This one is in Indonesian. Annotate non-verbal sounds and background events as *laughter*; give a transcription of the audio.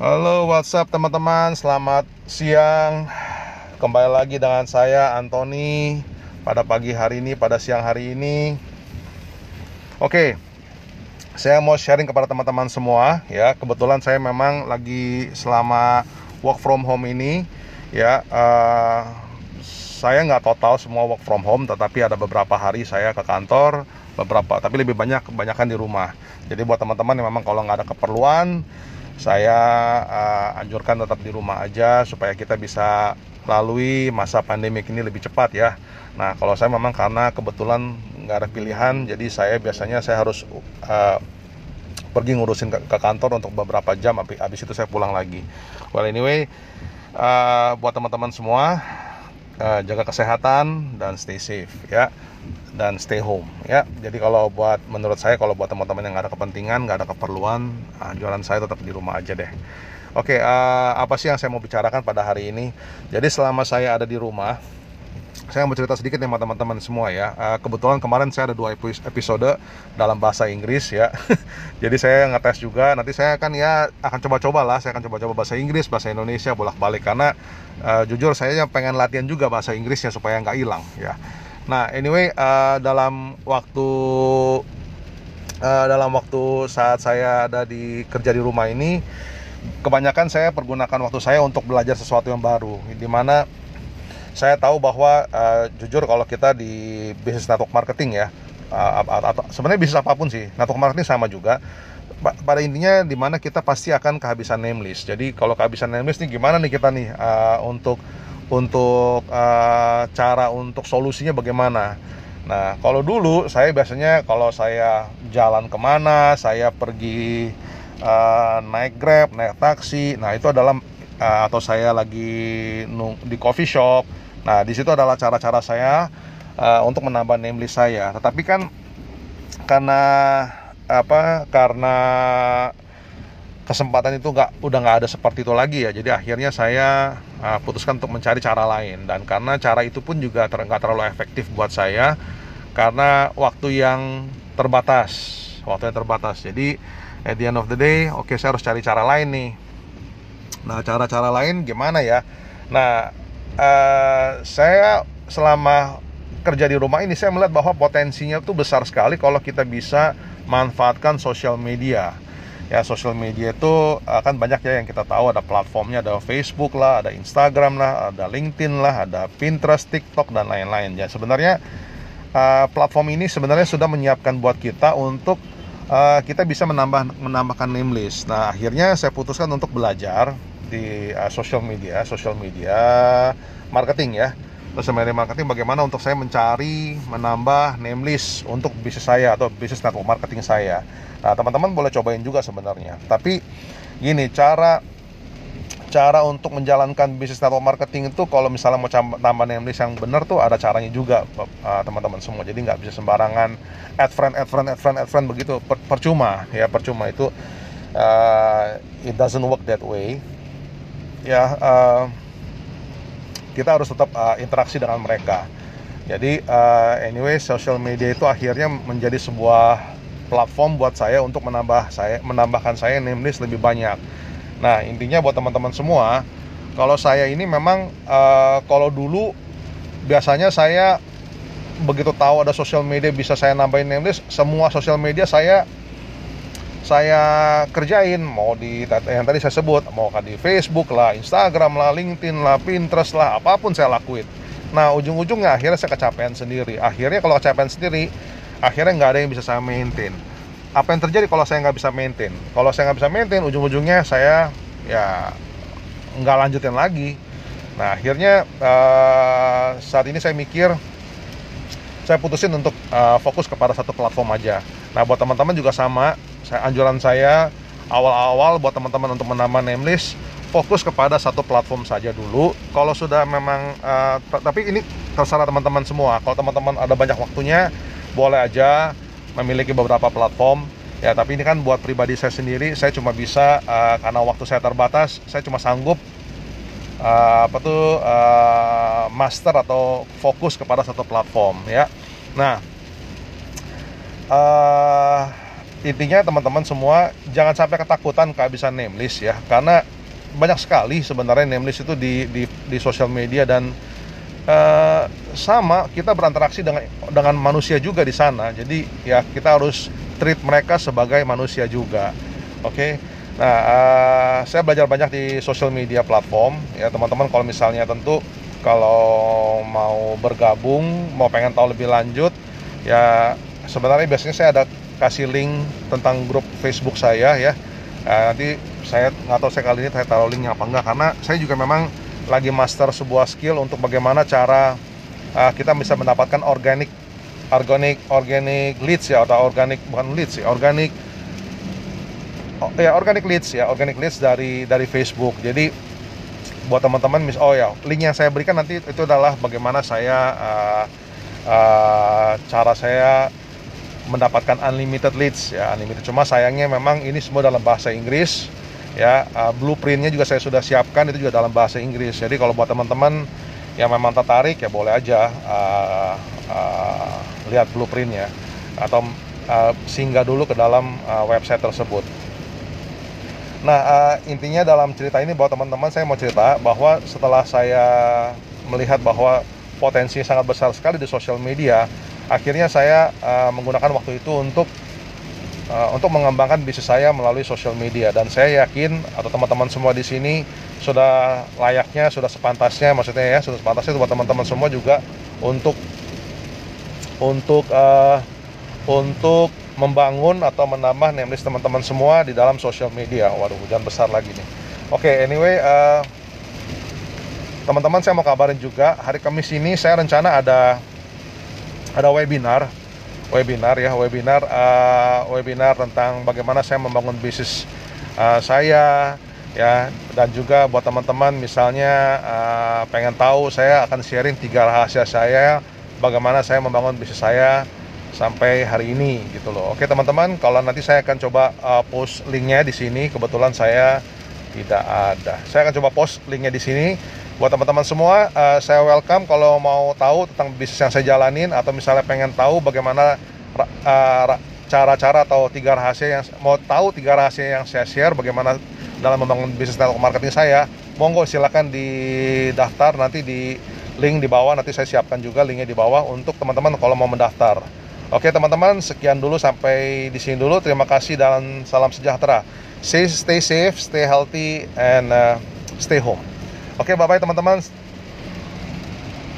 Halo WhatsApp teman-teman, selamat siang. Kembali lagi dengan saya Anthony Pada pagi hari ini, pada siang hari ini. Oke Saya mau sharing kepada teman-teman semua ya. Kebetulan saya memang lagi selama work from home ini Ya. Uh, Saya nggak total semua work from home Tetapi ada beberapa hari saya ke kantor Beberapa, tapi lebih banyak kebanyakan di rumah. Jadi buat teman-teman yang memang kalau nggak ada keperluan saya uh, anjurkan tetap di rumah aja supaya kita bisa lalui masa pandemi ini lebih cepat ya. Nah kalau saya memang karena kebetulan nggak ada pilihan, jadi saya biasanya saya harus uh, pergi ngurusin ke, ke kantor untuk beberapa jam, habis itu saya pulang lagi. Well anyway, uh, buat teman-teman semua uh, jaga kesehatan dan stay safe ya. Dan stay home ya. Jadi kalau buat menurut saya kalau buat teman-teman yang nggak ada kepentingan nggak ada keperluan uh, jualan saya tetap di rumah aja deh. Oke uh, apa sih yang saya mau bicarakan pada hari ini? Jadi selama saya ada di rumah saya mau cerita sedikit nih teman-teman semua ya. Uh, kebetulan kemarin saya ada dua episode dalam bahasa Inggris ya. *laughs* Jadi saya ngetes juga. Nanti saya akan ya akan coba-coba lah. Saya akan coba-coba bahasa Inggris, bahasa Indonesia bolak-balik karena uh, jujur saya pengen latihan juga bahasa Inggrisnya supaya nggak hilang ya. Nah, anyway, uh, dalam waktu uh, dalam waktu saat saya ada di kerja di rumah ini, kebanyakan saya pergunakan waktu saya untuk belajar sesuatu yang baru. Di mana saya tahu bahwa uh, jujur kalau kita di bisnis network marketing ya, uh, atau sebenarnya bisnis apa pun sih, network marketing sama juga. Pada intinya di mana kita pasti akan kehabisan name list. Jadi kalau kehabisan name list nih gimana nih kita nih uh, untuk untuk uh, cara untuk solusinya bagaimana. Nah, kalau dulu saya biasanya kalau saya jalan ke mana, saya pergi uh, naik grab, naik taksi, nah itu adalah uh, atau saya lagi di coffee shop. Nah, di situ adalah cara-cara saya uh, untuk menambah name list saya. Tetapi kan karena apa? Karena kesempatan itu nggak udah nggak ada seperti itu lagi ya jadi akhirnya saya uh, putuskan untuk mencari cara lain dan karena cara itu pun juga ter nggak terlalu efektif buat saya karena waktu yang terbatas waktu yang terbatas jadi at the end of the day oke okay, saya harus cari cara lain nih nah cara-cara lain gimana ya? Nah uh, saya selama kerja di rumah ini saya melihat bahwa potensinya tuh besar sekali kalau kita bisa manfaatkan sosial media. Ya sosial media itu akan banyak ya yang kita tahu ada platformnya ada Facebook lah ada Instagram lah ada LinkedIn lah ada Pinterest TikTok dan lain-lain. Ya sebenarnya uh, platform ini sebenarnya sudah menyiapkan buat kita untuk uh, kita bisa menambah menambahkan name list. Nah akhirnya saya putuskan untuk belajar di uh, social media social media marketing ya social media marketing bagaimana untuk saya mencari menambah name list untuk bisnis saya atau bisnis network marketing saya Nah, teman-teman boleh cobain juga sebenarnya. Tapi gini, cara cara untuk menjalankan bisnis network marketing itu kalau misalnya mau tambah name list yang benar tuh ada caranya juga uh, teman-teman semua. Jadi nggak bisa sembarangan add friend, add friend, add friend, add friend begitu per percuma ya percuma itu uh, it doesn't work that way. Ya uh, kita harus tetap uh, interaksi dengan mereka. Jadi uh, anyway social media itu akhirnya menjadi sebuah platform buat saya untuk menambah saya menambahkan saya name list lebih banyak. Nah intinya buat teman-teman semua, kalau saya ini memang uh, kalau dulu biasanya saya begitu tahu ada sosial media bisa saya nambahin name list, semua sosial media saya saya kerjain mau di yang tadi saya sebut mau di Facebook lah, Instagram lah, LinkedIn lah, Pinterest lah, apa pun saya lakuin. Nah ujung-ujungnya akhirnya saya kecapean sendiri. Akhirnya kalau kecapean sendiri, akhirnya nggak ada yang bisa saya maintain apa yang terjadi kalau saya nggak bisa maintain kalau saya nggak bisa maintain ujung-ujungnya saya ya nggak lanjutin lagi nah akhirnya uh, saat ini saya mikir saya putusin untuk uh, fokus kepada satu platform aja nah buat teman-teman juga sama saya anjuran saya awal-awal buat teman-teman untuk menambah name list fokus kepada satu platform saja dulu. Kalau sudah memang, uh, tapi ini terserah teman-teman semua. Kalau teman-teman ada banyak waktunya, boleh aja memiliki beberapa platform ya tapi ini kan buat pribadi saya sendiri saya cuma bisa uh, karena waktu saya terbatas saya cuma sanggup uh, apa tuh uh, master atau fokus kepada satu platform ya nah uh, intinya teman-teman semua jangan sampai ketakutan kehabisan name list ya. Karena banyak sekali sebenarnya name list itu di di, di sosial media dan uh, sama kita berinteraksi dengan dengan manusia juga di sana. Jadi ya kita harus treat mereka sebagai manusia juga. Oke? Okay? nah uh, saya belajar banyak di sosial media platform. Ya teman-teman kalau misalnya tentu kalau mau bergabung mau pengen tahu lebih lanjut ya sebenarnya biasanya saya ada kasih link tentang grup Facebook saya ya. Nah, nanti saya nggak tahu saya kali ini saya taruh linknya apa enggak karena saya juga memang lagi master sebuah skill untuk bagaimana cara uh, kita bisa mendapatkan organic organic organic leads ya atau organic bukan leads ya organic oh, ya organic leads ya organic leads dari dari Facebook. Jadi buat teman-teman mis oh ya link yang saya berikan nanti itu adalah bagaimana saya uh, uh, cara saya mendapatkan unlimited leads ya unlimited. Cuma sayangnya memang ini semua dalam bahasa Inggris ya uh, blueprintnya juga saya sudah siapkan itu juga dalam bahasa Inggris. Jadi kalau buat teman-teman yang memang tertarik ya boleh aja uh, uh, lihat blueprintnya atau uh, singgah dulu ke dalam uh, website tersebut. Nah uh, intinya dalam cerita ini bahwa teman-teman saya mau cerita bahwa setelah saya melihat bahwa potensi sangat besar sekali di sosial media akhirnya saya uh, menggunakan waktu itu untuk uh, untuk mengembangkan bisnis saya melalui sosial media dan saya yakin atau teman-teman semua di sini sudah layaknya sudah sepantasnya maksudnya ya sudah sepantasnya buat teman-teman semua juga untuk untuk uh, untuk membangun atau menambah name list teman-teman semua di dalam sosial media. Waduh, hujan besar lagi nih. Oke, okay, anyway, uh, teman-teman saya mau kabarin juga hari Kamis ini saya rencana ada ada webinar webinar ya webinar uh, webinar tentang bagaimana saya membangun bisnis uh, saya ya dan juga buat teman-teman misalnya uh, pengen tahu saya akan sharing tiga rahasia saya bagaimana saya membangun bisnis saya sampai hari ini gitu loh. Oke teman-teman, kalau nanti saya akan coba uh, post linknya di sini. Kebetulan saya tidak ada. Saya akan coba post linknya di sini buat teman-teman semua uh, saya welcome kalau mau tahu tentang bisnis yang saya jalanin atau misalnya pengen tahu bagaimana uh, cara-cara atau tiga rahasia yang mau tahu tiga rahasia yang saya share bagaimana dalam membangun bisnis network marketing saya monggo silakan di daftar nanti di link di bawah. Nanti saya siapkan juga linknya di bawah untuk teman-teman kalau mau mendaftar. Oke teman-teman sekian dulu sampai di sini dulu. Terima kasih dan salam sejahtera. Stay stay safe stay healthy and uh, stay home Oke, bye-bye teman-teman.